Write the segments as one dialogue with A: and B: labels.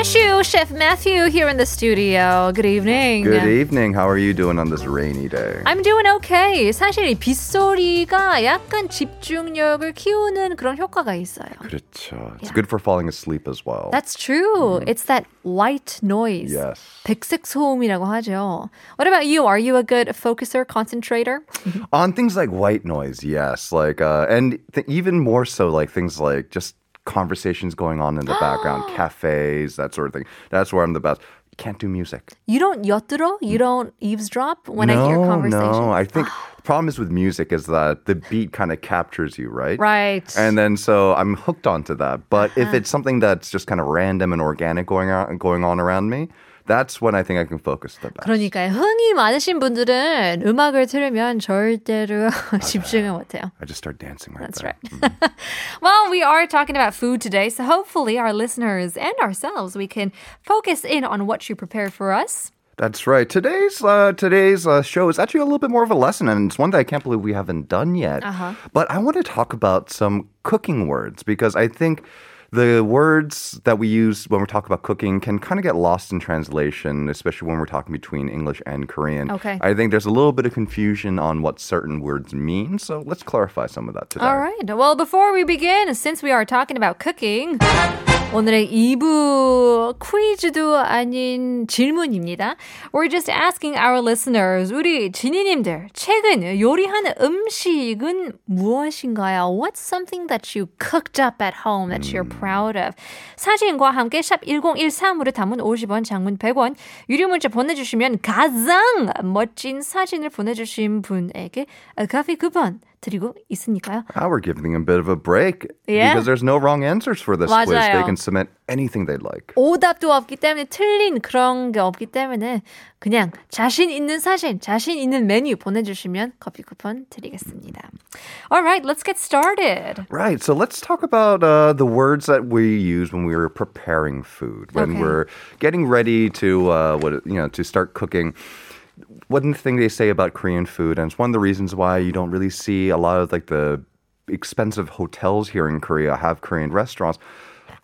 A: Matthew, Chef Matthew here in the studio. Good evening.
B: Good evening. How are you doing on this rainy day?
A: I'm doing okay. 사실 이 빗소리가 약간 집중력을 키우는 그런 효과가 있어요.
B: 그렇죠. It's good for falling asleep as well.
A: That's true. It's that white noise.
B: Yes.
A: 백색 소음이라고 하죠. What about you? Are you a good focuser, concentrator?
B: On things like white noise, yes. Like, uh, and th- even more so, like things like just conversations going on in the background, cafes, that sort of thing. That's where I'm the best. Can't do music.
A: You don't yoturo? You mm. don't eavesdrop when
B: no,
A: I hear conversations?
B: No, I think the problem is with music is that the beat kind of captures you, right?
A: Right.
B: And then so I'm hooked onto that. But uh-huh. if it's something that's just kind of random and organic going on, going on around me, that's when I think I can focus the best.
A: 그러니까 흥이 많으신 분들은 음악을 들으면 절대로 집중을 못해요.
B: I just start dancing right
A: That's
B: there.
A: right. well, we are talking about food today, so hopefully our listeners and ourselves we can focus in on what you prepared for us.
B: That's right. Today's uh, today's uh, show is actually a little bit more of a lesson, and it's one that I can't believe we haven't done yet.
A: Uh-huh.
B: But I want to talk about some cooking words because I think the words that we use when we talk about cooking can kind of get lost in translation, especially when we're talking between English and Korean.
A: Okay.
B: I think there's a little bit of confusion on what certain words mean, so let's clarify some of that today.
A: All right. Well, before we begin, since we are talking about cooking, 오늘의 2부 퀴즈도 아닌 질문입니다. We're just asking our listeners, 우리 지니님들, 최근 요리하는 음식은 무엇인가요? What's something that you cooked up at home that you're proud of? 사진과 함께 샵 1013으로 담은 50원, 장문 100원, 유료 문자 보내주시면 가장 멋진 사진을 보내주신 분에게 커피 쿠폰 드리고 있으니까요.
B: Now we're giving them a bit of a break
A: Yeah.
B: because there's no wrong answers for this quiz. They
A: 맞아요.
B: can submit anything they'd like.
A: 오답도 없기 때문에 틀린 그런 게 없기 때문에 그냥 자신 있는 사진, 자신 있는 메뉴 보내주시면 커피 쿠폰 드리겠습니다. Alright, let's get started.
B: Right. So let's talk about uh, the words that we use when we were preparing food, when
A: Okay.
B: we're getting ready to uh, what you know to start cooking. One thing they say about Korean food, and it's one of the reasons why you don't really see a lot of like the expensive hotels here in Korea have Korean restaurants.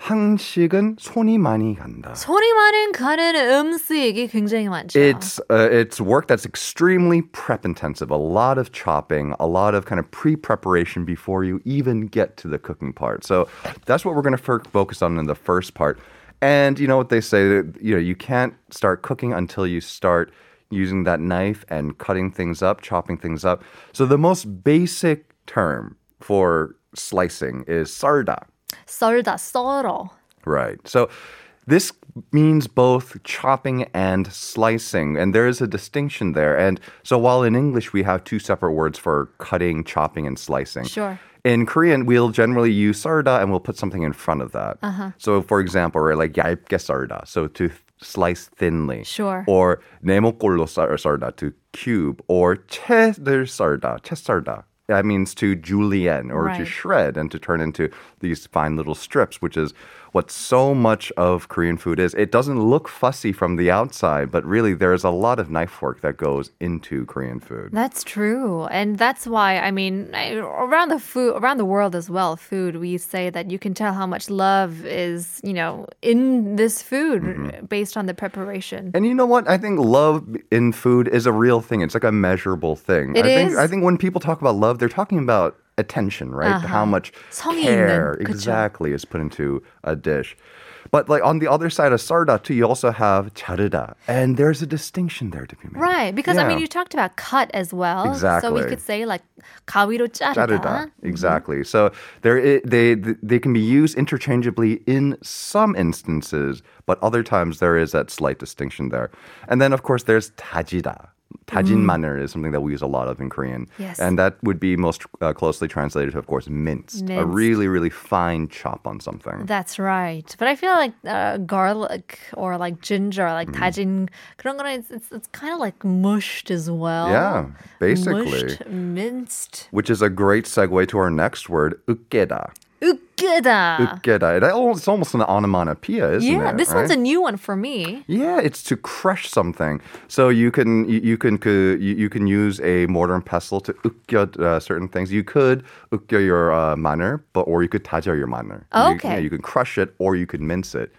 B: 한식은 손이 많이 간다.
A: 소리 많은 가는 음식이 굉장히 많죠.
B: It's uh, it's work that's extremely prep intensive. A lot of chopping, a lot of kind of pre-preparation before you even get to the cooking part. So that's what we're going to f- focus on in the first part. And you know what they say that you know you can't start cooking until you start using that knife and cutting things up, chopping things up. So the most basic term for slicing is sarda.
A: Sarda, soro.
B: Right. So this means both chopping and slicing, and there is a distinction there. And so, while in English we have two separate words for cutting, chopping, and slicing,
A: sure.
B: In Korean, we'll generally use sarda and we'll put something in front of that. Uh-huh. So, for example, right, like 얇게 sarda, so to slice thinly.
A: Sure.
B: Or 네모꼴로 썰- sarda, to cube. Or 채들 sarda, 채 sarda. That means to julienne or to
A: Right.
B: shred and to turn into these fine little strips, which is what so much of Korean food is. It doesn't look fussy from the outside, but really there's a lot of knife work that goes into Korean food.
A: That's true, and that's why I mean around the food, around the world as well. Food, we say that you can tell how much love is, you know, in this food mm-hmm. based on the preparation.
B: And you know what? I think love in food is a real thing. It's like a measurable thing.
A: It
B: I think. I think when people talk about love, they're talking about attention, right? How much
A: 성의
B: care
A: 있는, 그쵸.
B: exactly is put into a dish. But like on the other side of sarda too, you also have 자르다, and there's a distinction there to be made.
A: Right, because I mean,
B: Yeah.
A: you talked about cut as well. So we
B: Exactly.
A: could say like 가위로 자르다.
B: 자르다. Exactly. So there, i- they they can be used interchangeably in some instances, but other times there is that slight distinction there. And then of course there's 다 지다. 다진 마늘 is something that we use a lot of in Korean.
A: Yes.
B: And that would be most uh, closely translated to, of course, minced. A
A: Minced.
B: really, really fine chop on something.
A: That's right. But I feel like uh, garlic or like ginger, like
B: Mm.
A: 다진 그런 거는 it's, it's, it's kind of like mushed as well.
B: Yeah, basically.
A: Mushed, minced.
B: Which is a great segue to our next word, 으 Ukeda. Ukeda. It's almost an onomatopoeia, isn't
A: yeah,
B: it?
A: Yeah, this right? one's a new one for me.
B: Yeah, it's to crush something. So you can you, you can you, you can use a mortar and pestle to ukeda uh, certain things. You could ukeda your uh, manner, but or you could taja your manner. Okay. You,
A: yeah,
B: you can crush it or you could mince it.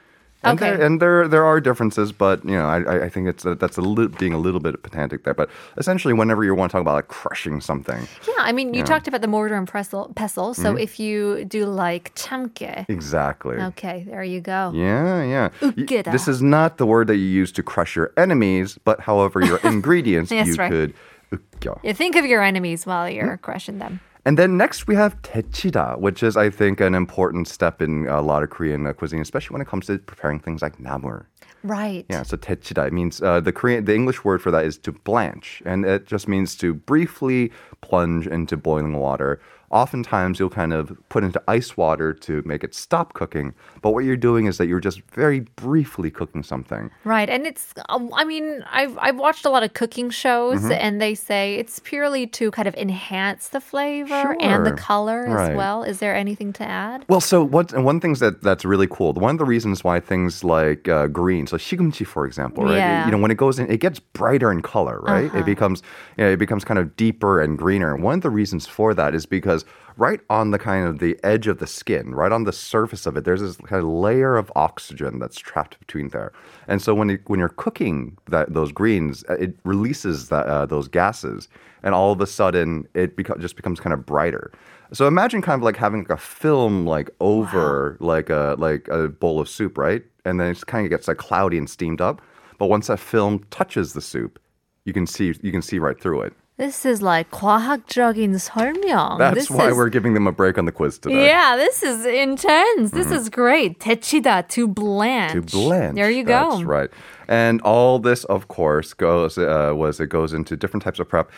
B: And
A: Okay.
B: there, and there there are differences, but you know, I, I- I think it's a, that's a li- being a little bit pedantic there. But essentially, whenever you want to talk about like crushing something,
A: Yeah, I mean, you talked about the mortar and pestle. pestle so
B: Mm-hmm.
A: if you do like 참깨,
B: exactly.
A: okay, there you go.
B: Yeah, yeah. Y-
A: 웃기다.
B: This is not the word that you use to crush your enemies, but however, your ingredients
A: That's
B: you
A: right.
B: could 웃겨.
A: You think of your enemies while you're
B: Mm-hmm.
A: crushing them.
B: And then next we have techida, which is I think an important step in a lot of Korean uh, cuisine, especially when it comes to preparing things like namur.
A: Right.
B: Yeah, so techida it means uh, the Korean, the English word for that is to blanch, and it just means to briefly plunge into boiling water. Oftentimes, you'll kind of put into ice water to make it stop cooking. But what you're doing is that you're just very briefly cooking something.
A: Right. And it's, uh, I mean, I've, I've watched a lot of cooking shows
B: Mm-hmm.
A: and they say it's purely to kind of enhance the flavor and the
B: Sure.
A: color as well. Is there anything to add?
B: Well, so what? and One thing that that's really cool. One of the reasons why things like uh, green, so shigumchi, for example, right?
A: Yeah.
B: You know, when it goes in, it gets brighter in color, right? It becomes, you know, it becomes kind of deeper and greener. One of the reasons for that is because right on the kind of the edge of the skin, right on the surface of it, there's this kind of layer of oxygen that's trapped between there. And so when it, when you're cooking that those greens, uh, it releases that uh, those gases, and all of a sudden it beco- just becomes kind of brighter. So imagine kind of like having like a film like over like a like a bowl of soup, right? And then it kind of gets like cloudy and steamed up. But once that film touches the soup, you can see you can see right through it.
A: This is like 과학적인 설명.
B: That's
A: this
B: why
A: is,
B: we're giving them a break on the quiz today.
A: Yeah, this is intense. This is great. 데치다, to blanch.
B: Mm-hmm. To blanch.
A: There you go.
B: That's right. And all this, of course, goes uh, was it goes into different types of prep.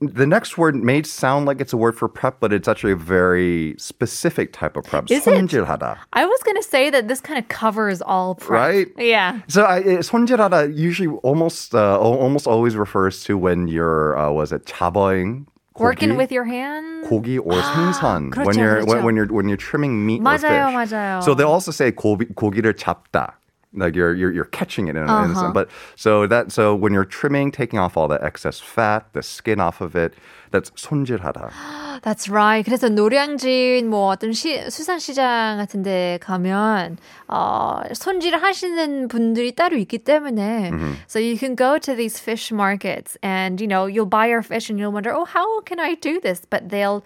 B: The next word may sound like it's a word for prep, but it's actually a very specific type of prep.
A: Is it?
B: 손질하다.
A: I was going to say that this kind of covers all prep.
B: Right?
A: Yeah.
B: So I, uh, 손질하다 usually almost uh, al- almost always refers to when you're uh, was it 차버잉
A: Working
B: 고기?
A: with your hands.
B: 고기 or 생선 when
A: 그렇죠,
B: you're when,
A: 그렇죠.
B: when you're when you're trimming meat or fish.
A: 맞아요, 맞아요.
B: So they also say 고기, 고기를 잡다. Like you're you're you're catching it in, a- in a
A: Uh-huh.
B: sense. But so that so when you're trimming, taking off all the excess fat, the skin off of it, that's 손질하다.
A: That's right. 그래서 노량진 뭐 어떤 시, 수산시장 같은 데 가면 어, 손질을 하시는 분들이 따로 있기 때문에 so you can go to these fish markets and you know you'll buy your fish and you'll wonder oh how can I do this but they'll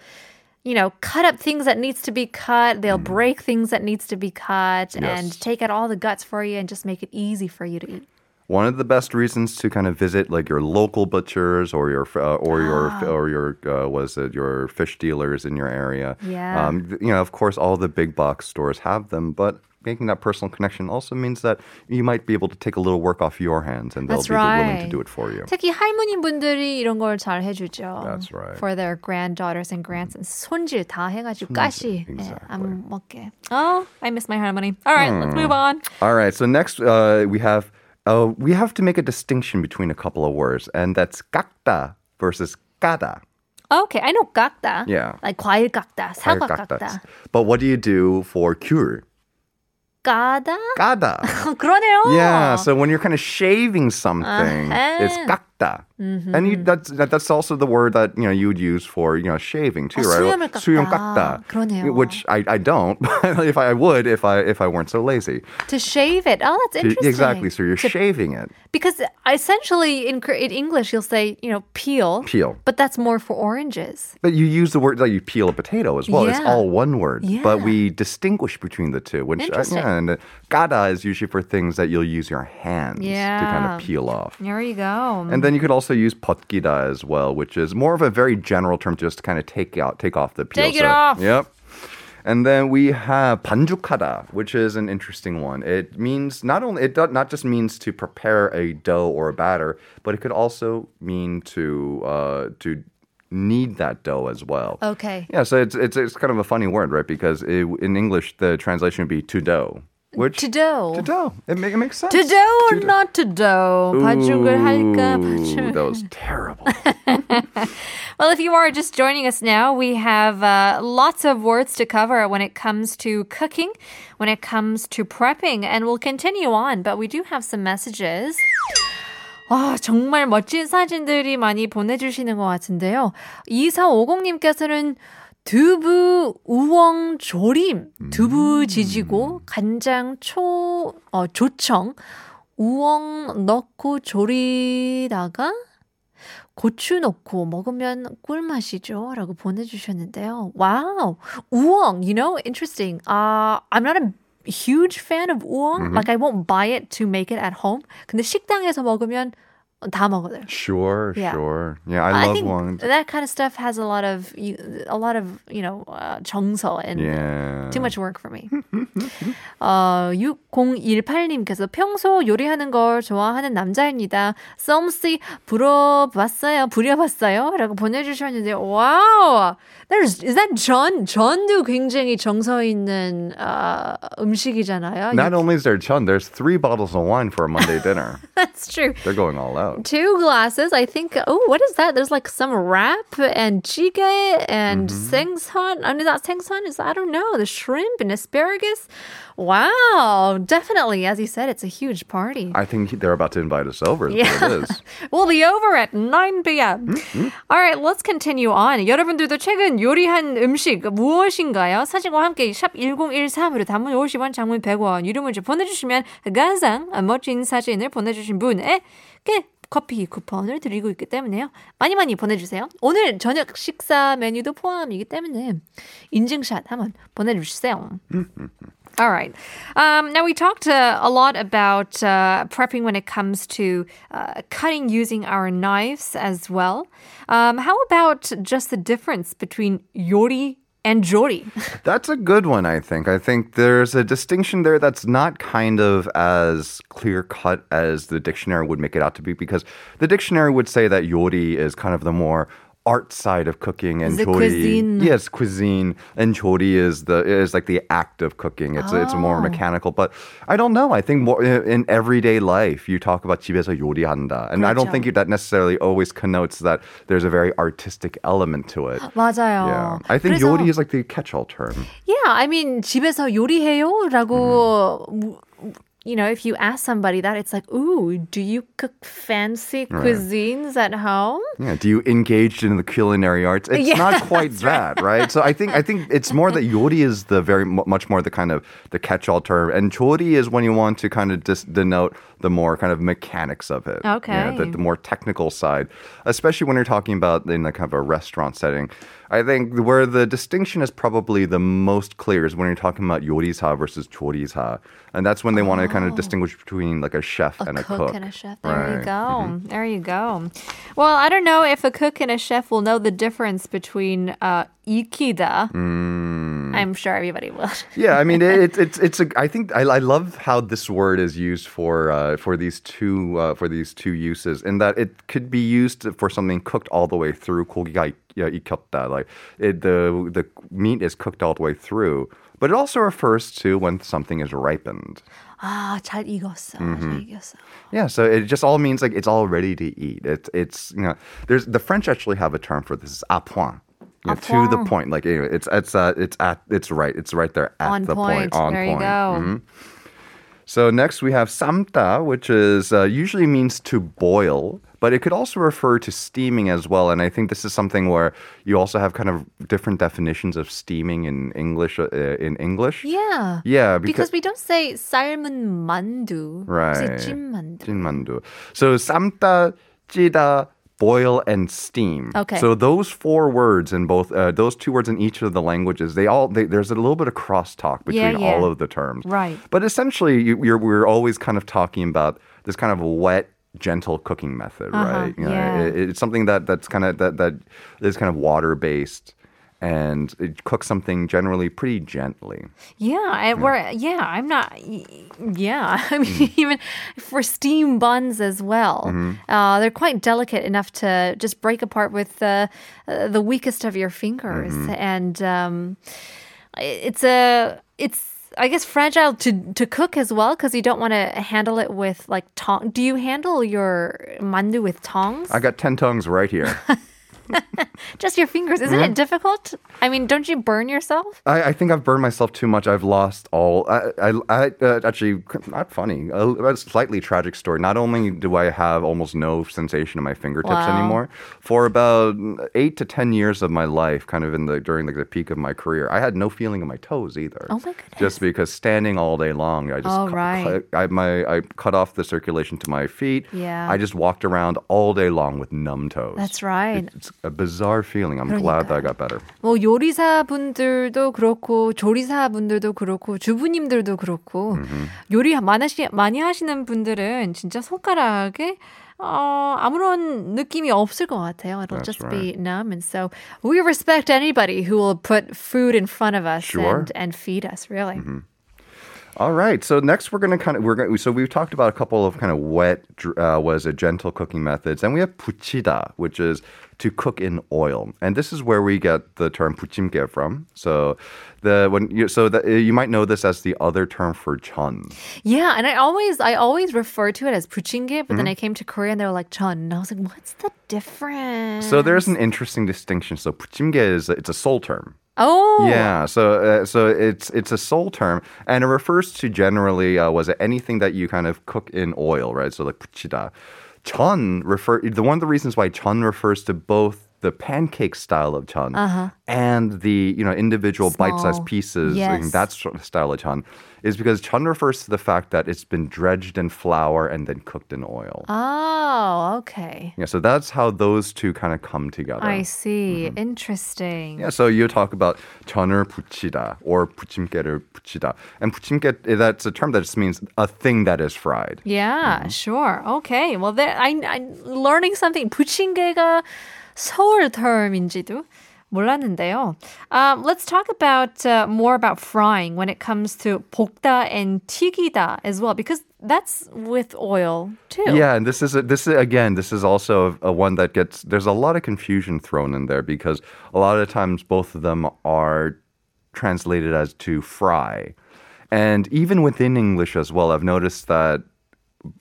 A: you know cut up things that needs to be cut they'll break things that needs to be cut and take out all the guts for you and just make it easy for you to eat.
B: One of the best reasons to kind of visit like your local butchers or your uh, or your or your uh, was it your fish dealers in your area.
A: Yeah.
B: Um, you know, of course, all the big box stores have them, but making that personal connection also means that you might be able to take a little work off your hands, and they'll
A: That's
B: be willing to
A: right.
B: do it for you.
A: 특히 할머니분들이 이런 걸 잘 해주죠.
B: That's right.
A: For their granddaughters and grandsons. 손질 다 해가지고 가시 예,
B: exactly.
A: 안 먹게. Oh, I miss my harmony. All right, let's move on.
B: All right. So next, uh, we have uh, we have to make a distinction between a couple of words, and that's 깎다 versus 까다.
A: Okay, I know 깎다.
B: Yeah.
A: Like 과일 깎다, 사과
B: 깎다.
A: 깎다.
B: But what do you do for cure?
A: 까다?
B: 까다.
A: 그러네요.
B: Yeah, so when you're kind of shaving something, it's
A: Uh-huh.
B: 깎다. And you, that's that, that's also the word that you know you would use for you know shaving too,
A: 아,
B: right?
A: 수염을 깎다.
B: 수염 깎다.
A: 그러네요.
B: Which I, I don't, but if I would, if I if I weren't so lazy.
A: To shave it. Oh, that's interesting.
B: Exactly. So you're
A: To-
B: shaving it.
A: Because essentially in, Kor- in English you'll say, you know, peel.
B: Peel.
A: But that's more for oranges.
B: But you use the word like you peel a potato as well. It's
A: Yeah.
B: all one word, but
A: Yeah.
B: we distinguish between the two. Which uh,
A: Interesting.
B: yeah, and uh, gada is usually for things that you'll use your hands to kind
A: Yeah.
B: of peel off.
A: There you go.
B: And then you could also use potgida as well, which is more of a very general term, just to kind of take out, take off the peel.
A: Take it
B: So-
A: off.
B: Yep. And then we have 반죽하다, which is an interesting one. It means not only it does not just means to prepare a dough or a batter, but it could also mean to uh, to knead that dough as well.
A: Okay.
B: Yeah, so it's it's it's kind of a funny word, right? Because it, in English the translation would be to dough, which
A: To dough.
B: to dough. It, ma- it makes sense.
A: To dough or
B: To dough.
A: not to dough? 반죽을 할까?
B: Ooh,
A: 반죽.
B: that was terrible.
A: Well, if you are just joining us now, we have uh, lots of words to cover when it comes to cooking, when it comes to prepping, and we'll continue on. But we do have some messages. 아, 정말 멋진 사진들이 많이 보내주시는 것 같은데요. 2450님께서는 두부 우엉 조림. 두부 지지고 간장 초 어, 조청 우엉 넣고 조리다가 고추 넣고 먹으면 꿀맛이죠. 라고 보내주셨는데요. Wow. 우엉, you know, interesting. Uh, I'm not a huge fan of 우엉. Like, I won't buy it to make it at home. 근데 식당에서 먹으면 다 먹어요.
B: Sure,
A: Yeah.
B: sure. Yeah, I love
A: think
B: one.
A: that kind of stuff has a lot of a lot of you know uh, 정서 and
B: Yeah.
A: too much work for me. 어, 6018 님께서 평소 요리하는 걸 좋아하는 남자입니다. 썸씨 불어봤어요? 부려봤어요? 라고 보내 주셨는데 와우! There's, is that 전? 전도 굉장히 정서 있는 어, 음식이잖아요.
B: Not only is there chun, there's three bottles of wine for a Monday dinner.
A: That's true.
B: They're going all out.
A: two glasses. I think. Oh, what is that? There's like some wrap and jjigae and 생선. I mean, not 생선 is I don't know. The shrimp and asparagus. Wow, definitely. As you said, it's a huge party.
B: I think they're about to invite us over. Is
A: Yeah.
B: what it is.
A: We'll be over at 9 p.m. All right, let's continue on. 여러분들도 최근 요리한 음식 무엇인가요? 사진과 함께 샵 1013으로 단문 50원, 장문 100원 유료 문자 보내주시면 가장 멋진 사진을 보내주신 분에게 커피 쿠폰을 드리고 있기 때문에요. 많이 많이 보내주세요. 오늘 저녁 식사 메뉴도 포함이기 때문에 인증샷 한번 보내주세요. All right. Um, now we talked uh, a lot about uh, prepping when it comes to uh, cutting using our knives as well. Um, how about just the difference between yori and jori?
B: That's a good one, I think. I think there's a distinction there that's not kind of as clear cut as the dictionary would make it out to be because the dictionary would say that yori is kind of the more art side of cooking and
A: Is it
B: jori
A: cuisine?
B: yes cuisine and jori is the is like the act of cooking it's it's more
A: Oh.
B: mechanical but i don't know i think more in everyday life you talk about 집에서 요리한다 and i don't
A: 그렇죠.
B: think that necessarily always connotes that there's a very artistic element to it
A: 맞아요.
B: yeah i think
A: 그래서-
B: yori is like the catch-all term
A: Yeah, I mean 집에서 요리해요? 라고 you know, if you ask somebody that, it's like, ooh, do you cook fancy cuisines at home?
B: Yeah. Do you engage in the culinary arts? It's
A: Yeah,
B: not quite that, right. So I think I think it's more that yori is the very much more the kind of the catch-all term, and chori is when you want to kind of dis- denote the more kind of mechanics of it. Yeah, the,
A: Okay.
B: the more technical side, especially when you're talking about in the kind of a restaurant setting. I think where the distinction is probably the most clear is when you're talking about 요리사 versus 조리사, and that's when they want to kind of distinguish between like a chef and a
A: cook,
B: cook.
A: and a chef. There you
B: Right.
A: go. There you go. Well, I don't know if a cook and a chef will know the difference between uh, ikida. I'm sure everybody will.
B: Yeah, I mean it, it's it's a. I think I, I love how this word is used for uh, for these two uh, for these two uses, in that it could be used for something cooked all the way through. 고기가 익- yeah, 익혔다. Like it, the the meat is cooked all the way through, but it also refers to when something is ripened.
A: 아, 잘 익었어. 잘 익었어.
B: Yeah, so it just all means like it's all ready to eat. It's it's you know there's the French actually have a term for this, à point. You know, to the
A: point.
B: point, like anyway, it's it's uh, it's at it's right, it's right there at
A: On
B: the
A: point.
B: On
A: there
B: point.
A: you go.
B: Mhm. So next we have samta, which is uh, usually means to boil, but it could also refer to steaming as well. And I think this is something where you also have kind of different definitions of steaming in English. Uh, in English,
A: Yeah.
B: yeah,
A: Because we don't say 삶은 만두. We
B: Right.
A: say 찐만두.
B: 찐만두. So samta, 찌다, boil, and steam.
A: Okay.
B: So those four words in both, uh, those two words in each of the languages, they all they, there's a little bit of crosstalk
A: Yeah,
B: between
A: yeah.
B: all of the terms.
A: Right.
B: But essentially, you, you're, we're always kind of talking about this kind of wet. Gentle cooking method,
A: Uh-huh,
B: right? You know,
A: yeah.
B: it- it's something that that's kind of that that is kind of water based, and it cooks something generally pretty gently.
A: Yeah, I, we're yeah. I'm not. Yeah, I mean,
B: Mm.
A: even for steam buns as well,
B: Mm-hmm.
A: uh, they're quite delicate enough to just break apart with uh, uh, the weakest of your fingers,
B: Mm-hmm.
A: and um, it's a it's. I guess fragile to to cook as well because you don't want to handle it with like tong. Do you handle your mandu with tongs?
B: I got ten tongues right here.
A: Just your fingers. Isn't it difficult? I mean, don't you burn yourself?
B: I, I think I've burned myself too much. I've lost all. I, I, I uh, actually not funny. A, a slightly tragic story. Not only do I have almost no sensation in my fingertips
A: Wow.
B: anymore, for about eight to ten years of my life, kind of in the during like the peak of my career, I had no feeling in my toes either.
A: Oh my goodness.
B: Just because standing all day long, I just
A: Oh,
B: cu-
A: right.
B: cu- I my I cut off the circulation to my feet.
A: Yeah.
B: I just walked around all day long with numb toes.
A: That's right.
B: It's a bizarre feeling. I'm glad that I got better.
A: 뭐 요리사 분들도 그렇고 조리사 분들도 그렇고 주부님들도 그렇고 요리 많이 하시, 많이 하시는 분들은 진짜 손가락에 어, 아무런 느낌이 없을 것 같아요. It'll
B: That's
A: just be numb. And so we respect anybody who will put food in front of us
B: Sure.
A: and, and feed us, really.
B: All right. So next we're going to kind of we're going so we've talked about a couple of kind of wet uh, was a gentle cooking methods and we have puchida which is to cook in oil. And this is where we get the term puchimge from. So the when you so that you might know this as the other term for chun.
A: Yeah, and I always I always refer to it as puchingge, but
B: Mm-hmm.
A: then I came to Korea and they were like chun, and I was like, what's the difference?
B: So there's an interesting distinction. So puchimge is it's a soul term.
A: Oh
B: Yeah, so uh, so it's it's a soul term, and it refers to generally uh, was it anything that you kind of cook in oil, right? So like puchida. Chun refer the one of the reasons why chun refers to both the pancake style of chun and the you know individual bite-sized
A: Small.
B: pieces.
A: Yes.
B: like, that sort of style of chun is because chun refers to the fact that it's been dredged in flour and then cooked in oil.
A: Oh, okay.
B: Yeah, so that's how those two kind of come together.
A: I see. Interesting.
B: Yeah, so you talk about 전을 붙이다 or 부침개를 붙이다. And 부침개, that's a term that just means a thing that is fried.
A: Yeah,
B: Mm-hmm.
A: sure. Okay. Well, there, I, I'm learning something. 부침개가 서울 term인지도 몰랐는데요. Um, let's talk about uh, more about frying when it comes to 볶다 and 튀기다 as well, because that's with oil too.
B: Yeah, and this is a, this is again this is also a, a one that gets there's a lot of confusion thrown in there because a lot of times both of them are translated as to fry. And even within English as well, I've noticed that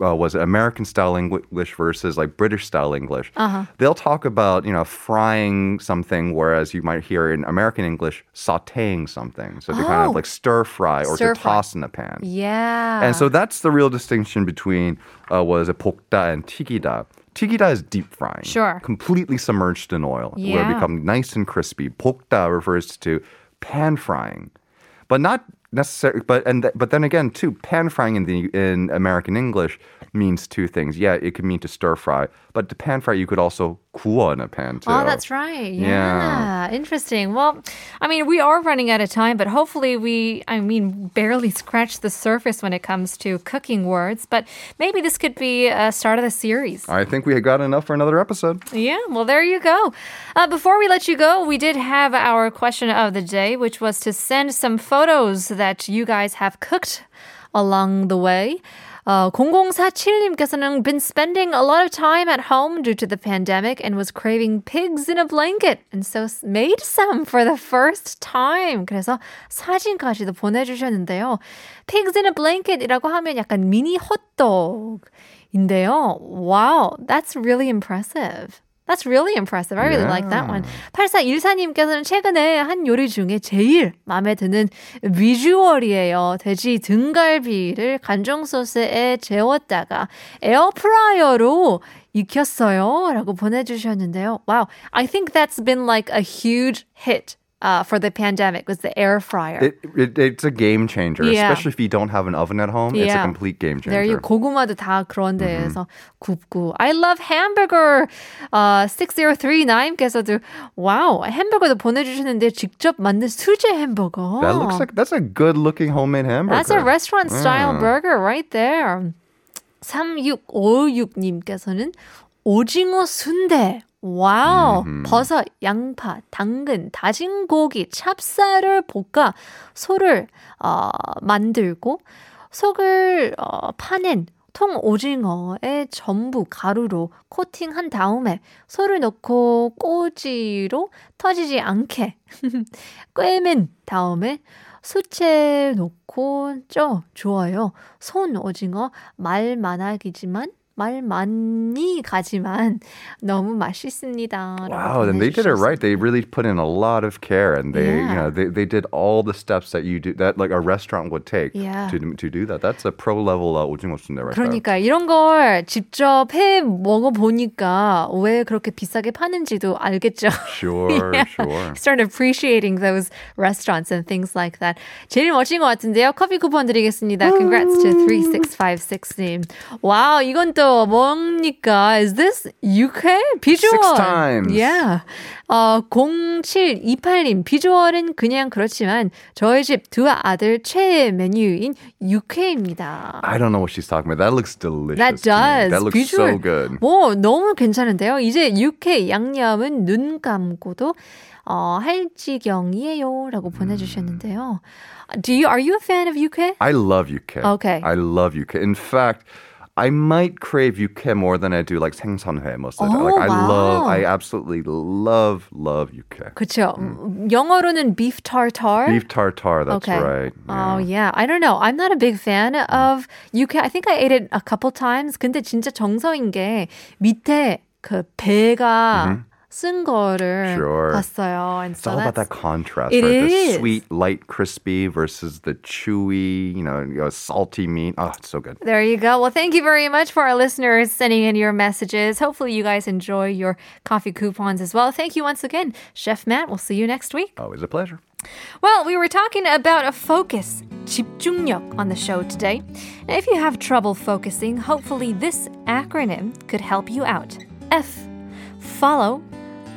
B: uh, was it American style English versus like British style English, uh-huh. they'll talk about you know frying something, whereas you might hear in American English sautéing something. So to
A: oh.
B: kind of oh. like stir fry or
A: stir
B: to
A: fry.
B: toss in a pan.
A: Yeah.
B: And so that's the real distinction between uh, was it pokda and tigida. Tigida is deep frying.
A: Sure.
B: Completely submerged in oil,
A: yeah.
B: where it becomes nice and crispy. Pokda refers to pan frying, but not necessarily but and th- but then again too pan frying in the in American English means two things. Yeah, it could mean to stir fry, but to pan fry you could also 구워 in a pan too.
A: Oh, that's right. Yeah.
B: Yeah.
A: Interesting. Well, I mean, we are running out of time, but hopefully we, I mean, barely scratched the surface when it comes to cooking words. But maybe this could be a start of the series.
B: I think we have got enough for another episode.
A: Yeah, well, there you go. Uh, before we let you go, we did have our question of the day, which was to send some photos that you guys have cooked along the way. Uh, 0047님께서는 been spending a lot of time at home due to the pandemic and was craving pigs in a blanket and so s- made some for the first time. 그래서 사진까지도 보내주셨는데요. Pigs in a blanket이라고 하면 약간 미니 헛도그인데요. Wow, that's really impressive. That's really impressive. I really like that one. 8414님께서는 최근에 한 요리 중에 제일 마음에 드는 비주얼이에요. 돼지 등갈비를 간장 소스에 재웠다가 에어프라이어로 익혔어요. 라고 보내주셨는데요. Wow. I think that's been like a huge hit uh, for the pandemic was the air fryer.
B: It, it it's a game changer,
A: Yeah.
B: especially if you don't have an oven at home. It's a
A: Yeah.
B: complete game changer.
A: There you 고구마도 다 그런 데에서 굽고. I love hamburger. Uh, 6039께서도 와우 햄버거도 보내주셨는데 직접 만든 수제 햄버거.
B: That looks like that's a good looking homemade hamburger.
A: That's a restaurant style
B: Mm.
A: burger right there. 3656님께서는 오징어 순대. 와우. 버섯, 양파, 당근, 다진 고기, 찹쌀을 볶아 소를 어, 만들고 속을 어, 파낸 통 오징어에 전부 가루로 코팅한 다음에 소를 넣고 꼬지로 터지지 않게 꿰맨 다음에 수채 넣고 쪄 좋아요. 손 오징어 말만하기지만 말 많이 가지만 너무 맛있습니다.
B: Wow, then they did it right. They really put in a lot of care, and they, you
A: Yeah.
B: know, they, they did all the steps that you do that like a restaurant would take
A: Yeah.
B: to to do that. That's a pro level uh, 오징어 순대 right there.
A: 그러니까 이런 걸 직접 해 먹어 보니까 왜 그렇게 비싸게 파는지도 알겠죠.
B: Sure,
A: Yeah.
B: sure.
A: Start appreciating those restaurants and things like that. 제일 멋진 것 같은데요. 커피 쿠폰 드리겠습니다. Congrats to 3656님. 와우, 이건 또 뭡니까? Is this UK? 비주얼.
B: Six times.
A: Yeah. 어, 0728님. 비주얼은 그냥 그렇지만 저희 집 두 아들 최애 메뉴인 육회입니다.
B: I don't know what she's talking about. That looks delicious.
A: That does.
B: That looks
A: 비주얼.
B: so good.
A: 뭐 너무 괜찮은데요. 이제 육회 양념은 눈 감고도 어, 할 지경이에요 라고 보내주셨는데요. Do you are you a fan of 육회?
B: I love UK.
A: Okay.
B: I love UK. In fact, I might crave UK more than I do like 생선회 most of the time.
A: Oh,
B: Like I love,
A: wow.
B: I absolutely love, love UK.
A: 그렇죠. 영어로는 beef tartare.
B: Beef tartare, that's
A: okay.
B: right.
A: Oh yeah, I don't know. I'm not a big fan of 육회. I think I ate it a couple times. 근데 진짜 정서인 게 밑에 그 배가 쓴 거를
B: Sure.
A: 봤어요. And
B: It's
A: so
B: all about
A: that's-
B: that contrast,
A: It
B: right?
A: is.
B: The sweet, light, crispy versus the chewy, you know, you know, salty meat. Oh, it's so good.
A: There you go. Well, thank you very much for our listeners sending in your messages. Hopefully, you guys enjoy your coffee coupons as well. Thank you once again, Chef Matt. We'll see you next week.
B: Always a pleasure.
A: Well, we were talking about a focus, 집중력, on the show today. Now, if you have trouble focusing, hopefully this acronym could help you out. F. Follow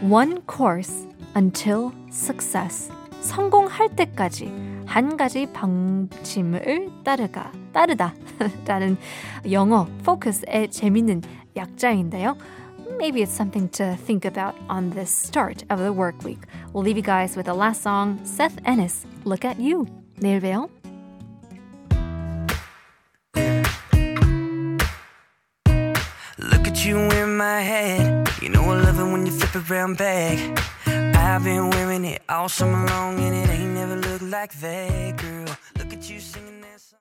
A: one course until success. 성공할 때까지 한 가지 방침을 따르가 따르다 라는 영어 focus의 재밌는 약자인데요. Maybe it's something to think about on this start of the work week. We'll leave you guys with the last song, Seth Ennis, Look at You. 내일 봬요.
C: Look at you in my head. You know I love it when you flip it back. I've been wearing it all summer long, and it ain't never looked like that, girl. Look at you singing.